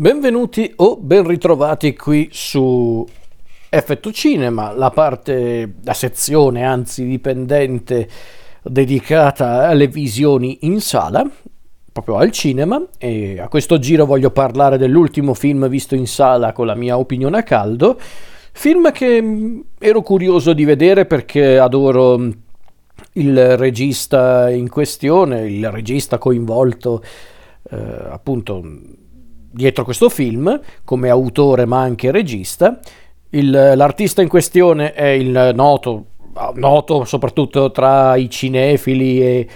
Benvenuti o ben ritrovati qui su Effetto Cinema, la parte, la sezione anzi dipendente dedicata alle visioni in sala, proprio al cinema. E a questo giro voglio parlare dell'ultimo film visto in sala con la mia opinione a caldo, film che mm, ero curioso di vedere perché adoro mm, il regista in questione, il regista coinvolto eh, appunto dietro questo film come autore ma anche regista. Il, l'artista in questione è il noto, noto soprattutto tra i cinefili e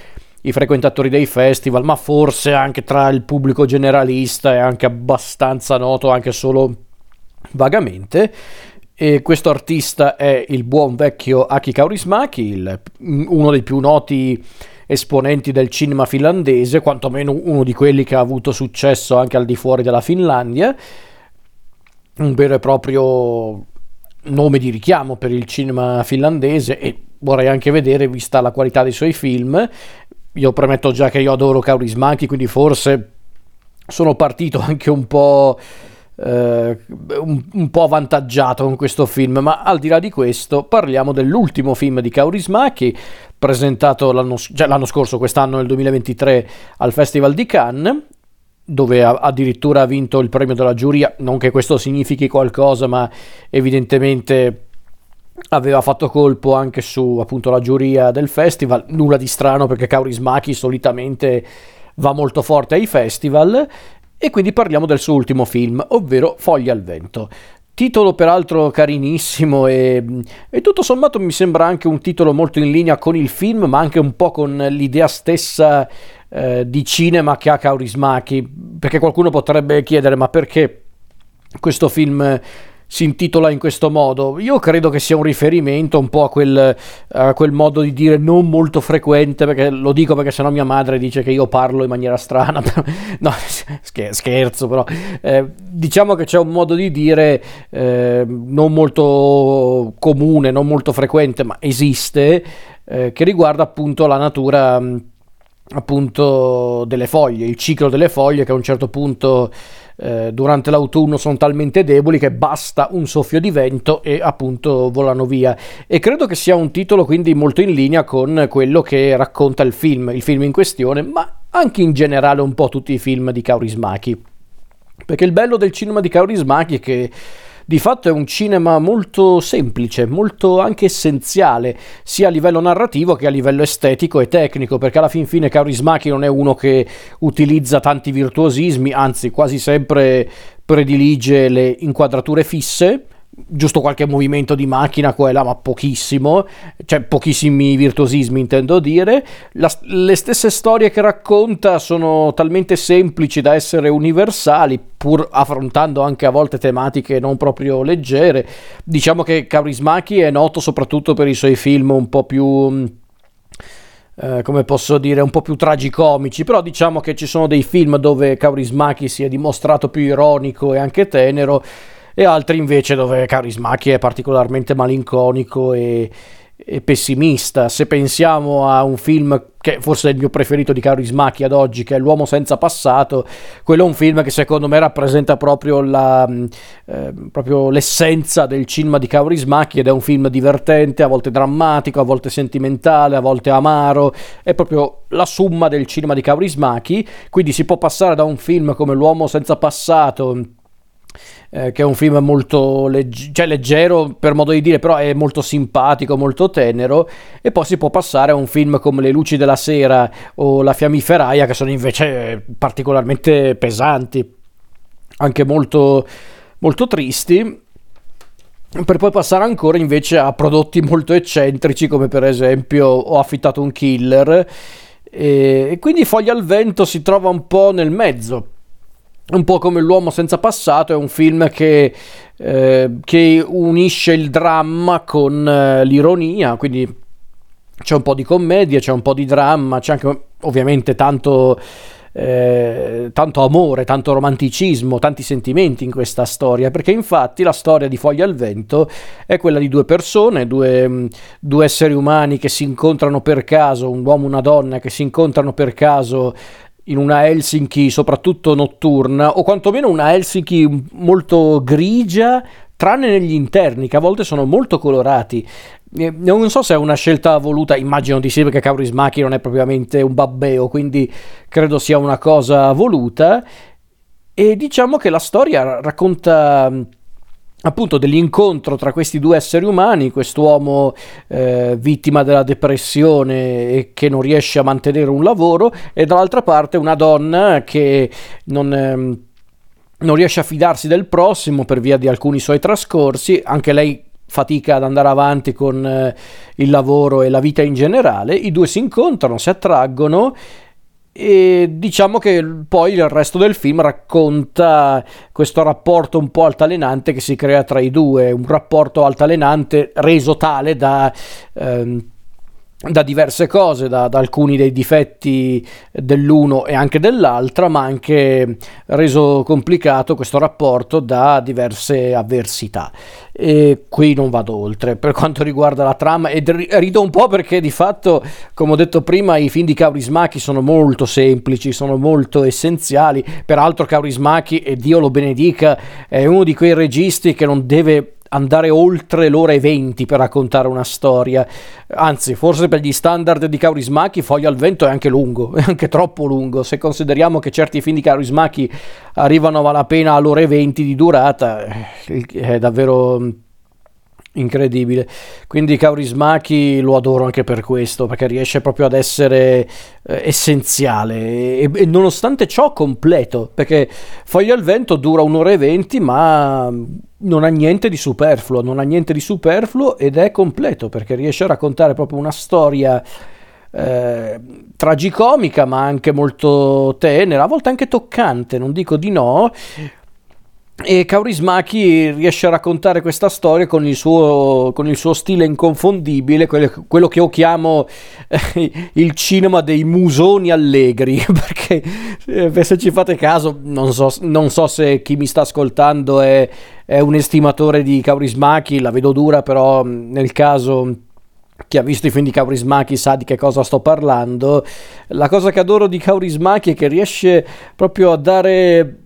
i frequentatori dei festival, ma forse anche tra il pubblico generalista è anche abbastanza noto, anche solo vagamente. E questo artista è il buon vecchio Aki Kaurismäki, il, uno dei più noti esponenti del cinema finlandese, quantomeno uno di quelli che ha avuto successo anche al di fuori della Finlandia, un vero e proprio nome di richiamo per il cinema finlandese e vorrei anche vedere, vista la qualità dei suoi film, io premetto già che io adoro Kaurismäki, quindi forse sono partito anche un po'... Uh, un, un, po' avvantaggiato con questo film, ma al di là di questo parliamo dell'ultimo film di Kaurismäki, presentato l'anno, cioè l'anno scorso, quest'anno nel 2023 al Festival di Cannes, dove ha, addirittura ha vinto il premio della giuria, non che questo significhi qualcosa, ma evidentemente aveva fatto colpo anche su appunto la giuria del festival, nulla di strano perché Kaurismäki solitamente va molto forte ai festival. E quindi parliamo del suo ultimo film, ovvero Foglie al vento. Titolo peraltro carinissimo e, e, tutto sommato mi sembra anche un titolo molto in linea con il film, ma anche un po' con l'idea stessa eh, di cinema che ha Kaurismäki, perché qualcuno potrebbe chiedere ma perché questo film si intitola in questo modo. Io credo che sia un riferimento un po' a quel, a quel, modo di dire non molto frequente, perché lo dico perché sennò mia madre dice che io parlo in maniera strana. no, scherzo, però eh, diciamo che c'è un modo di dire eh, non molto comune, non molto frequente, ma esiste, eh, che riguarda appunto la natura appunto delle foglie, il ciclo delle foglie che a un certo punto eh, durante l'autunno sono talmente deboli che basta un soffio di vento e appunto volano via. E credo che sia un titolo quindi molto in linea con quello che racconta il film, il film in questione, ma anche in generale un po' tutti i film di Kaurismäki. Perché il bello del cinema di Kaurismäki è che di fatto è un cinema molto semplice, molto anche essenziale, sia a livello narrativo che a livello estetico e tecnico, perché alla fin fine Kaurismäki non è uno che utilizza tanti virtuosismi, anzi quasi sempre predilige le inquadrature fisse giusto qualche movimento di macchina qua e là, ma pochissimo, cioè pochissimi virtuosismi intendo dire. La, le stesse storie che racconta sono talmente semplici da essere universali, pur affrontando anche a volte tematiche non proprio leggere. Diciamo che Kaurismäki è noto soprattutto per i suoi film un po' più... Eh, come posso dire, un po' più tragicomici, però diciamo che ci sono dei film dove Kaurismäki si è dimostrato più ironico e anche tenero, e altri invece dove Karismaki è particolarmente malinconico e, e, pessimista. Se pensiamo a un film che forse è il mio preferito di Karismaki ad oggi, che è L'uomo senza passato, quello è un film che secondo me rappresenta proprio, la, eh, proprio l'essenza del cinema di Kaurismäki ed è un film divertente, a volte drammatico, a volte sentimentale, a volte amaro, è proprio la summa del cinema di Kaurismäki, quindi si può passare da un film come L'uomo senza passato eh, che è un film molto legge- cioè leggero per modo di dire, però è molto simpatico, molto tenero, e poi si può passare a un film come Le luci della sera o La fiammiferaia, che sono invece particolarmente pesanti, anche molto, molto tristi per poi passare ancora invece a prodotti molto eccentrici come per esempio Ho affittato un killer e quindi Foglia al vento si trova un po' nel mezzo un po' come L'uomo senza passato, è un film che, eh, che unisce il dramma con eh, l'ironia, quindi c'è un po' di commedia, c'è un po' di dramma, c'è anche ovviamente tanto, eh, tanto amore, tanto romanticismo, tanti sentimenti in questa storia, perché infatti la storia di Foglia al Vento è quella di due persone, due, due esseri umani che si incontrano per caso, un uomo e una donna che si incontrano per caso in una Helsinki soprattutto notturna o quantomeno una Helsinki molto grigia tranne negli interni che a volte sono molto colorati. Non so se è una scelta voluta, immagino di sì perché Kaurismaki non è propriamente un babbeo, quindi credo sia una cosa voluta. E diciamo che la storia racconta appunto dell'incontro tra questi due esseri umani, quest'uomo eh, vittima della depressione e che non riesce a mantenere un lavoro e dall'altra parte una donna che non... Eh, non riesce a fidarsi del prossimo per via di alcuni suoi trascorsi, anche lei fatica ad andare avanti con eh, il lavoro e la vita in generale, i due si incontrano, si attraggono e diciamo che poi il resto del film racconta questo rapporto un po' altalenante che si crea tra i due, un rapporto altalenante reso tale da... Ehm, da diverse cose, da, da, alcuni dei difetti dell'uno e anche dell'altra, ma anche reso complicato questo rapporto da diverse avversità. E qui non vado oltre per quanto riguarda la trama e rido un po' perché di fatto, come ho detto prima, i film di Kaurismaki sono molto semplici, sono molto essenziali. Peraltro Kaurismaki, e Dio lo benedica, è uno di quei registi che non deve andare oltre l'ora e venti per raccontare una storia. Anzi, forse per gli standard di Kaurismaki Foglia al vento è anche lungo, è anche troppo lungo. Se consideriamo che certi film di Kaurismaki arrivano a malapena all'ora e venti di durata, eh, è davvero incredibile. Quindi Kaurismaki lo adoro anche per questo, perché riesce proprio ad essere eh, essenziale e, e, nonostante ciò completo, perché Foglia al vento dura un'ora e venti, ma non ha niente di superfluo, non ha niente di superfluo ed è completo perché riesce a raccontare proprio una storia eh, tragicomica ma anche molto tenera, a volte anche toccante, non dico di no, e Kaurismaki riesce a raccontare questa storia con il suo, con il suo stile inconfondibile, quello, quello, che io chiamo eh, il cinema dei musoni allegri, perché eh, se ci fate caso, non so, non so, se chi mi sta ascoltando è, è un estimatore di Kaurismaki, la vedo dura, però nel caso chi ha visto i film di Kaurismaki sa di che cosa sto parlando. La cosa che adoro di Kaurismaki è che riesce proprio a dare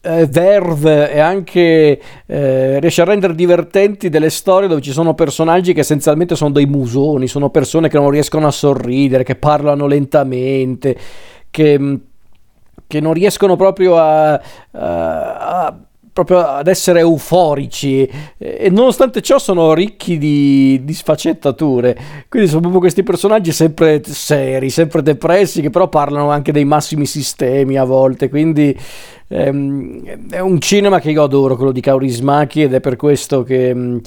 eh, verve e anche eh, riesce a rendere divertenti delle storie dove ci sono personaggi che essenzialmente sono dei musoni, sono persone che non riescono a sorridere, che parlano lentamente, che, che non riescono proprio a, a, a proprio ad essere euforici. E nonostante ciò sono ricchi di, di, sfaccettature. Quindi sono proprio questi personaggi sempre seri sempre depressi che però parlano anche dei massimi sistemi a volte. Quindi ehm, è un cinema che io adoro quello di Kaurismaki ed è per questo che mh, mm,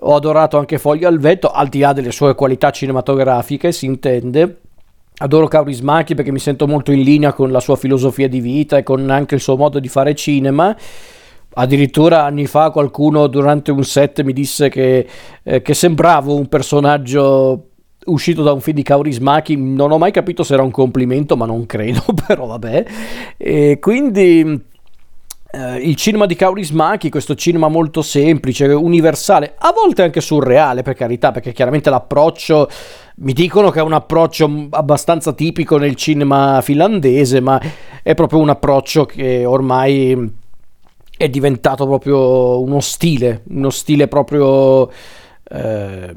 ho adorato anche Foglia al Vento al di là delle sue qualità cinematografiche si intende. Adoro Kaurismaki perché mi sento molto in linea con la sua filosofia di vita e con anche il suo modo di fare cinema Addirittura anni fa qualcuno durante un set mi disse che, eh, che sembravo un personaggio uscito da un film di Kaurismaki, non ho mai capito se era un complimento, ma non credo, però vabbè. E quindi eh, il cinema di Kaurismaki, questo cinema molto semplice, universale, a volte anche surreale, per carità, perché chiaramente l'approccio mi dicono che è un approccio abbastanza tipico nel cinema finlandese, ma è proprio un approccio che ormai è diventato proprio uno stile, uno stile proprio eh,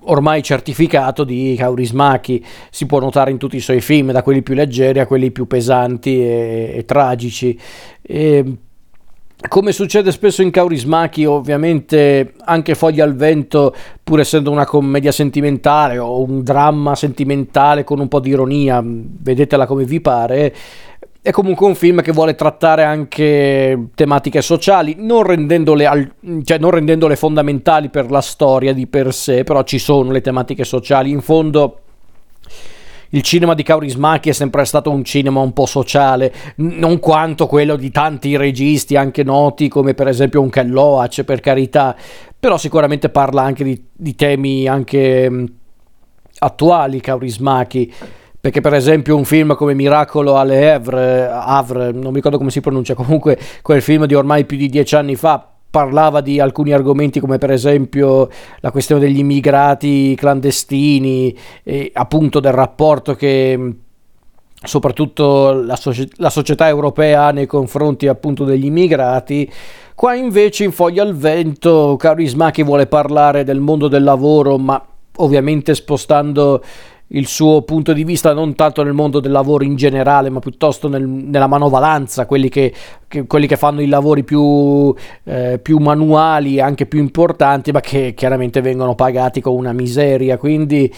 ormai certificato di Kaurismaki. Si può notare in tutti i suoi film, da quelli più leggeri a quelli più pesanti e, e tragici. E, come succede spesso in Kaurismaki, ovviamente anche Foglia al vento, pur essendo una commedia sentimentale o un dramma sentimentale con un po' di ironia, vedetela come vi pare, è comunque un film che vuole trattare anche tematiche sociali, non rendendole, al, cioè non rendendole fondamentali per la storia di per sé, però ci sono le tematiche sociali. In fondo il cinema di Kaurismaki è sempre stato un cinema un po' sociale, non quanto quello di tanti registi anche noti come per esempio un Loach per carità, però sicuramente parla anche di, di temi anche attuali Kaurismaki perché per esempio un film come Miracolo alle Havre, Havre, non mi ricordo come si pronuncia, comunque quel film di ormai più di dieci anni fa parlava di alcuni argomenti come per esempio la questione degli immigrati clandestini e appunto del rapporto che soprattutto la, soci- la, società europea nei confronti appunto degli immigrati. Qua invece in foglia al vento Kaurismäki vuole parlare del mondo del lavoro, ma ovviamente spostando il suo punto di vista non tanto nel mondo del lavoro in generale, ma piuttosto nel, nella manovalanza, quelli che, che, quelli che, fanno i lavori più, eh, più manuali, anche più importanti, ma che chiaramente vengono pagati con una miseria. Quindi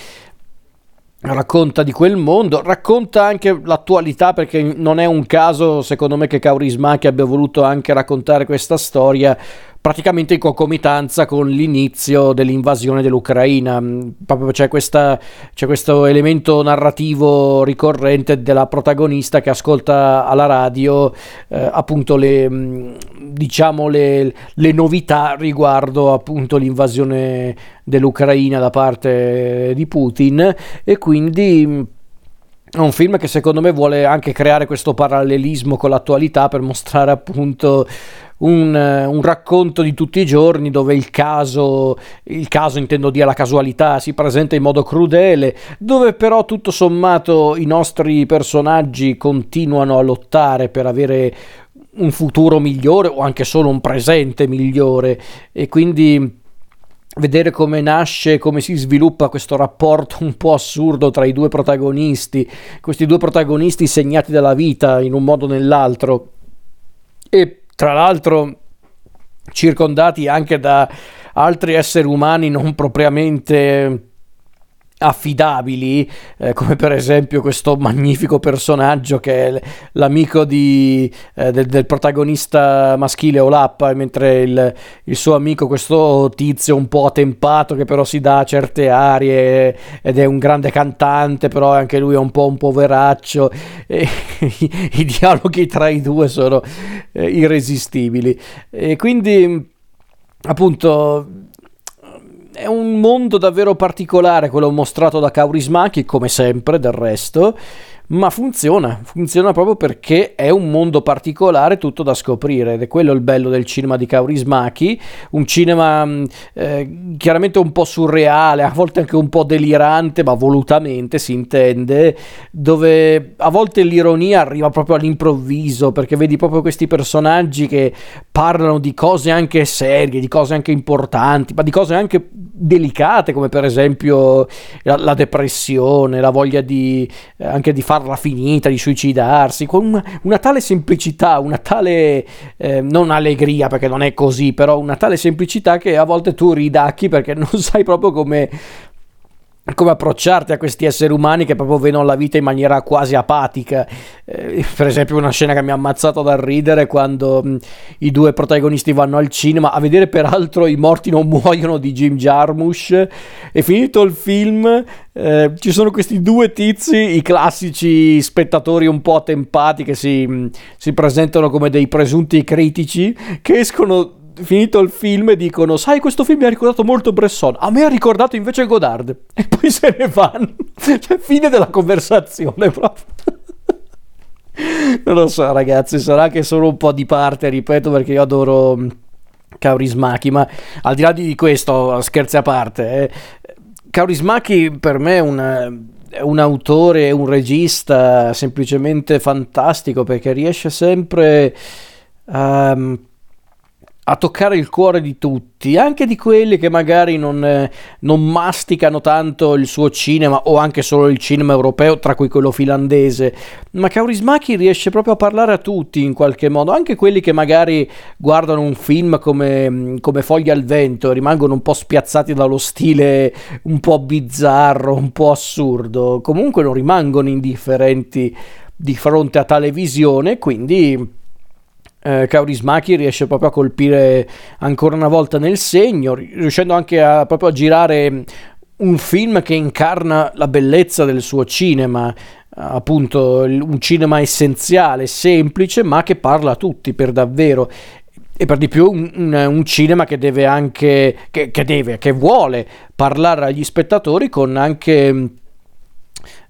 racconta di quel mondo, racconta anche l'attualità perché non è un caso secondo me che Kaurismäki abbia voluto anche raccontare questa storia praticamente in concomitanza con l'inizio dell'invasione dell'Ucraina. Mm, proprio c'è, questa, c'è questo elemento narrativo ricorrente della protagonista che ascolta alla radio eh, appunto le, mm, diciamo le, le novità riguardo appunto l'invasione dell'Ucraina da parte di Putin e quindi mm, è un film che secondo me vuole anche creare questo parallelismo con l'attualità per mostrare appunto un, un, racconto di tutti i giorni dove il caso, il caso intendo dire la casualità, si presenta in modo crudele, dove però tutto sommato i nostri personaggi continuano a lottare per avere un futuro migliore o anche solo un presente migliore. E quindi vedere come nasce, come si sviluppa questo rapporto un po' assurdo tra i due protagonisti, questi due protagonisti segnati dalla vita in un modo o nell'altro. E tra l'altro circondati anche da altri esseri umani non propriamente affidabili, eh, come per esempio questo magnifico personaggio che è l'amico di, eh, del, del, protagonista maschile Olappa, mentre il, il, suo amico, questo tizio un po' attempato che però si dà certe arie ed è un grande cantante, però anche lui è un po' un poveraccio, e i, i dialoghi tra i due sono eh, irresistibili. E quindi appunto è un mondo davvero particolare quello mostrato da Kaurismäki, come sempre del resto, ma funziona, funziona proprio perché è un mondo particolare tutto da scoprire ed è quello il bello del cinema di Kaurismäki, un cinema mm, eh, chiaramente un po' surreale, a volte anche un po' delirante, ma volutamente si intende, dove a volte l'ironia arriva proprio all'improvviso, perché vedi proprio questi personaggi che parlano di cose anche serie, di cose anche importanti, ma di cose anche delicate, come per esempio la, la depressione, la voglia di, eh, anche di farla finita, di suicidarsi, con una, una tale semplicità, una tale, eh, non allegria perché non è così, però una tale semplicità che a volte tu ridacchi perché non sai proprio come come approcciarti a questi esseri umani che proprio vedono la vita in maniera quasi apatica. Eh, per esempio, una scena che mi ha ammazzato dal ridere quando mh, i due protagonisti vanno al cinema a vedere peraltro I morti non muoiono di Jim Jarmusch. E finito il film, eh, ci sono questi due tizi, i classici spettatori un po' attempati che si, mh, si presentano come dei presunti critici, che escono finito il film dicono sai questo film mi ha ricordato molto Bresson a me ha ricordato invece Godard. E poi se ne vanno. Cioè fine della conversazione proprio. Non lo so ragazzi sarà che sono un po' di parte ripeto perché io adoro mm, Kaurismaki ma al di là di questo scherzi a parte eh, Kaurismaki per me è un è un autore, un regista semplicemente fantastico perché riesce sempre um, a toccare il cuore di tutti, anche di quelli che magari non, eh, non, masticano tanto il suo cinema o anche solo il cinema europeo, tra cui quello finlandese, ma Kaurismäki riesce proprio a parlare a tutti in qualche modo, anche quelli che magari guardano un film come, come Foglia al vento, rimangono un po' spiazzati dallo stile un po' bizzarro, un po' assurdo, comunque non rimangono indifferenti di fronte a tale visione, quindi eh, Kaurismaki riesce proprio a colpire ancora una volta nel segno, riuscendo anche a, proprio a girare un film che incarna la bellezza del suo cinema, appunto un cinema essenziale, semplice, ma che parla a tutti per davvero. E per di più un, un, un cinema che deve anche, che, che, deve, che vuole parlare agli spettatori con anche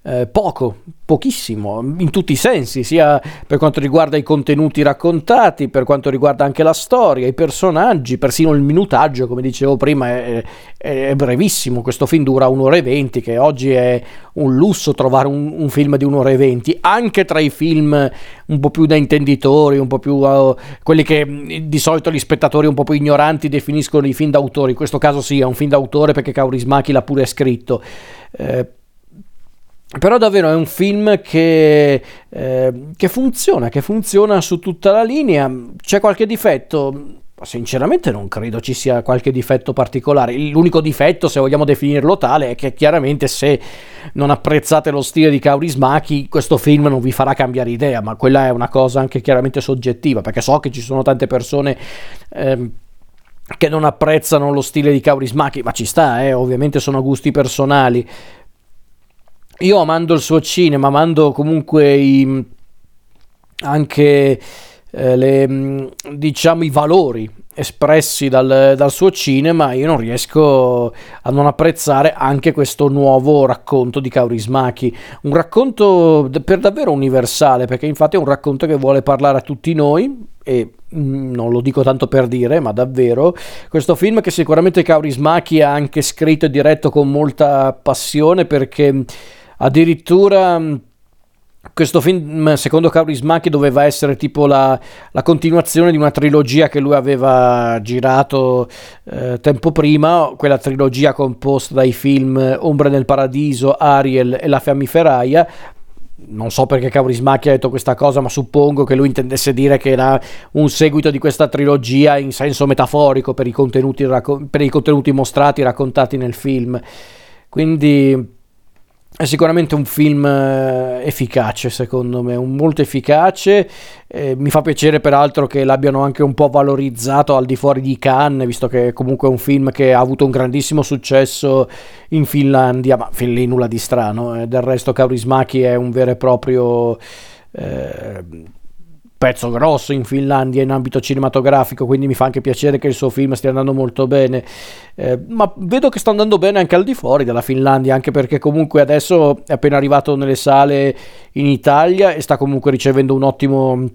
eh, poco, pochissimo, in tutti i sensi, sia per quanto riguarda i contenuti raccontati, per quanto riguarda anche la storia, i personaggi, persino il minutaggio, come dicevo prima, è, è brevissimo. Questo film dura un'ora e venti, che oggi è un lusso trovare un, un, film di un'ora e venti, anche tra i film un po' più da intenditori, un po' più uh, quelli che mm, di solito gli spettatori un po' più ignoranti definiscono i film d'autore. In questo caso sì, è un film d'autore perché Kaurismaki l'ha pure scritto. Eh, però davvero è un film che, eh, che, funziona, che funziona su tutta la linea. C'è qualche difetto? Sinceramente non credo ci sia qualche difetto particolare. L'unico difetto, se vogliamo definirlo tale, è che chiaramente se non apprezzate lo stile di Kaurismaki, questo film non vi farà cambiare idea, ma quella è una cosa anche chiaramente soggettiva, perché so che ci sono tante persone... Ehm, che non apprezzano lo stile di Kaurismaki, ma ci sta, eh, ovviamente sono gusti personali io amando il suo cinema, amando comunque i, anche eh, le, mm, diciamo, i valori espressi dal, dal, suo cinema, io non riesco a non apprezzare anche questo nuovo racconto di Kaurismaki. Un racconto per davvero universale, perché infatti è un racconto che vuole parlare a tutti noi e mm, non lo dico tanto per dire, ma davvero, questo film che sicuramente Kaurismaki ha anche scritto e diretto con molta passione perché Addirittura mm, questo film, secondo Kaurismäki, doveva essere tipo la, la, continuazione di una trilogia che lui aveva girato eh, tempo prima, quella trilogia composta dai film Ombre nel Paradiso, Ariel e La Fiammiferaia. Non so perché Kaurismäki ha detto questa cosa, ma suppongo che lui intendesse dire che era un seguito di questa trilogia in senso metaforico per i contenuti, per i contenuti mostrati, raccontati nel film. Quindi è sicuramente un film eh, efficace, secondo me, molto efficace. Eh, mi fa piacere, peraltro, che l'abbiano anche un po' valorizzato al di fuori di Cannes, visto che è comunque un film che ha avuto un grandissimo successo in Finlandia, ma fin lì nulla di strano. Eh. Del resto, Kaurismaki è un vero e proprio. Eh, pezzo grosso in Finlandia in ambito cinematografico, quindi mi fa anche piacere che il suo film stia andando molto bene. Eh, ma vedo che sta andando bene anche al di fuori della Finlandia, anche perché comunque adesso è appena arrivato nelle sale in Italia e sta comunque ricevendo un ottimo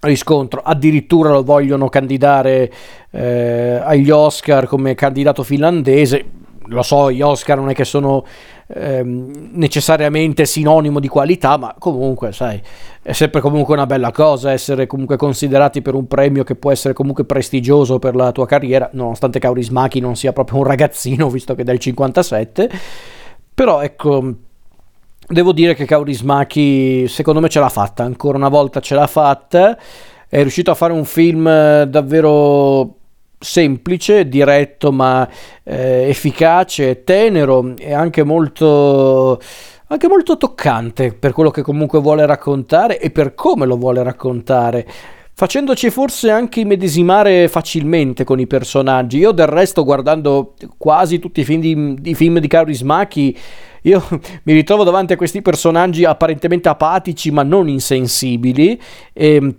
riscontro. Addirittura lo vogliono candidare eh, agli Oscar come candidato finlandese. Lo so, gli Oscar non è che sono ehm, necessariamente sinonimo di qualità, ma comunque, sai, è sempre comunque una bella cosa essere comunque considerati per un premio che può essere comunque prestigioso per la tua carriera, nonostante Kaurismaki non sia proprio un ragazzino, visto che è del 57. Però ecco, devo dire che Kaurismaki secondo me ce l'ha fatta, ancora una volta ce l'ha fatta, è riuscito a fare un film davvero semplice, diretto ma eh, efficace, tenero e anche molto, anche molto toccante per quello che comunque vuole raccontare e per come lo vuole raccontare facendoci forse anche immedesimare facilmente con i personaggi. Io del resto guardando quasi tutti i film di, i film di Kaurismäki io mi ritrovo davanti a questi personaggi apparentemente apatici ma non insensibili e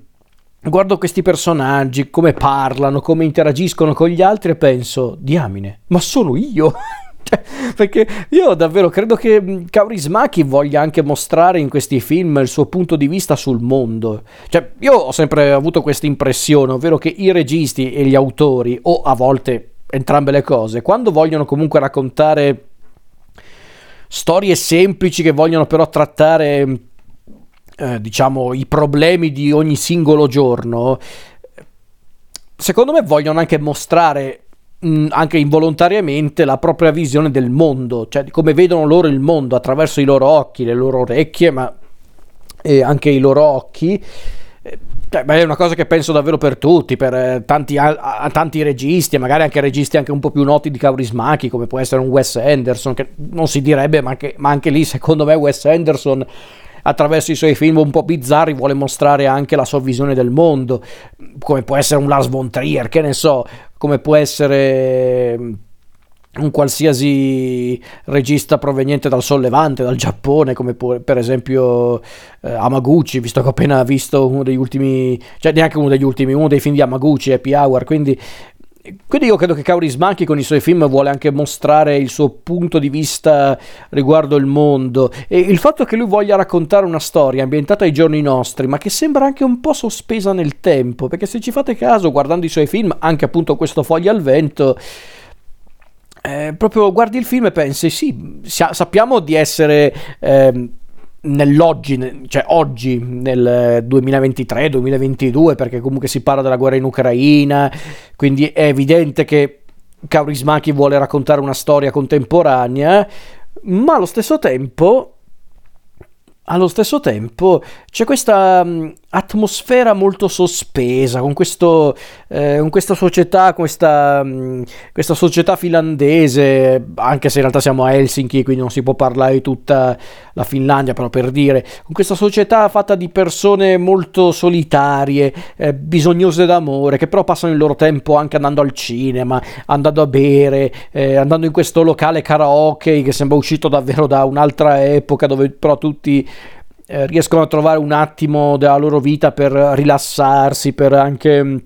guardo questi personaggi, come parlano, come interagiscono con gli altri e penso, diamine, ma sono io? Cioè, perché io davvero credo che Kaurismaki voglia anche mostrare in questi film il suo punto di vista sul mondo. Cioè, io ho sempre avuto questa impressione, ovvero che i registi e gli autori, o a volte entrambe le cose, quando vogliono comunque raccontare storie semplici che vogliono però trattare eh, diciamo, i problemi di ogni singolo giorno, secondo me vogliono anche mostrare mh, anche involontariamente la propria visione del mondo, cioè di come vedono loro il mondo attraverso i loro occhi, le loro orecchie, ma anche i loro occhi. Eh, cioè, è una cosa che penso davvero per tutti, per eh, tanti, a, a, tanti registi, magari anche registi anche un po' più noti di Kaurismaki, come può essere un Wes Anderson, che non si direbbe, ma, che, ma anche lì secondo me Wes Anderson attraverso i suoi film un po' bizzarri vuole mostrare anche la sua visione del mondo, come può essere un Lars von Trier, che ne so, come può essere mm, un qualsiasi regista proveniente dal sollevante, dal Giappone, come per esempio eh, Amaguchi, visto che ho appena visto uno degli ultimi, cioè neanche uno degli ultimi, uno dei film di Amaguchi, Happy Hour, quindi quindi io credo che Kaurismäki con i suoi film vuole anche mostrare il suo punto di vista riguardo il mondo. E il fatto che lui voglia raccontare una storia ambientata ai giorni nostri ma che sembra anche un po' sospesa nel tempo perché se ci fate caso guardando i suoi film anche appunto questo Foglia al vento eh, proprio guardi il film e pensi sì sappiamo di essere eh, nell'oggi, cioè oggi nel 2023-2022, perché comunque si parla della guerra in Ucraina, quindi è evidente che Kaurismäki vuole raccontare una storia contemporanea, ma allo stesso tempo allo stesso tempo c'è questa atmosfera molto sospesa con, questo, eh, con questa società, questa, um, questa, società finlandese, anche se in realtà siamo a Helsinki, quindi non si può parlare di tutta la Finlandia, però per dire, con questa società fatta di persone molto solitarie, eh, bisognose d'amore, che però passano il loro tempo anche andando al cinema, andando a bere, eh, andando in questo locale karaoke che sembra uscito davvero da un'altra epoca dove però tutti eh, riescono a trovare un attimo della loro vita per rilassarsi, per anche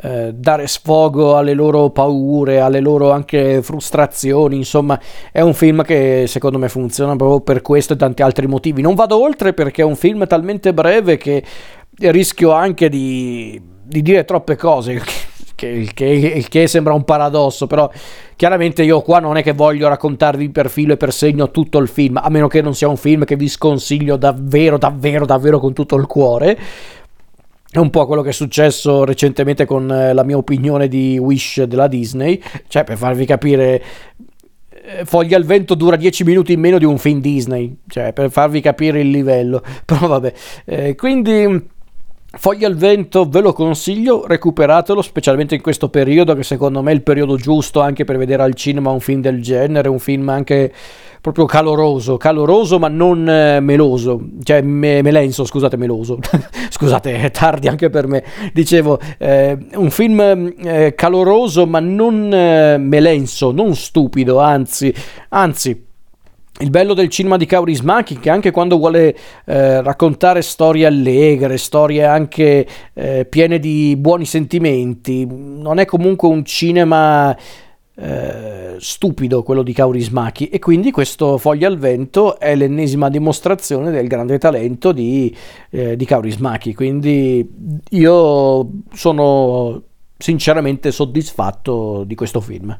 eh, dare sfogo alle loro paure, alle loro anche frustrazioni, insomma è un film che secondo me funziona proprio per questo e tanti altri motivi. Non vado oltre perché è un film talmente breve che rischio anche di, di dire troppe cose che, che, che sembra un paradosso, però chiaramente io qua non è che voglio raccontarvi per filo e per segno tutto il film, a meno che non sia un film che vi sconsiglio davvero, davvero, davvero con tutto il cuore. È un po' quello che è successo recentemente con eh, la mia opinione di Wish della Disney, cioè per farvi capire eh, Foglia al vento dura 10 minuti in meno di un film Disney, cioè per farvi capire il livello. Però vabbè, eh, quindi Foglia al vento ve lo consiglio, recuperatelo specialmente in questo periodo che secondo me è il periodo giusto anche per vedere al cinema un film del genere, un film anche proprio caloroso, caloroso ma non eh, meloso, cioè me, melenso, scusate, meloso, scusate, è tardi anche per me, dicevo, eh, un film eh, caloroso ma non eh, melenso, non stupido, anzi, anzi il bello del cinema di Kaurismäki che anche quando vuole eh, raccontare storie allegre, storie anche eh, piene di buoni sentimenti, non è comunque un cinema eh, stupido quello di Kaurismäki e quindi questo Foglia al vento è l'ennesima dimostrazione del grande talento di, eh, di Kaurismäki, quindi io sono sinceramente soddisfatto di questo film.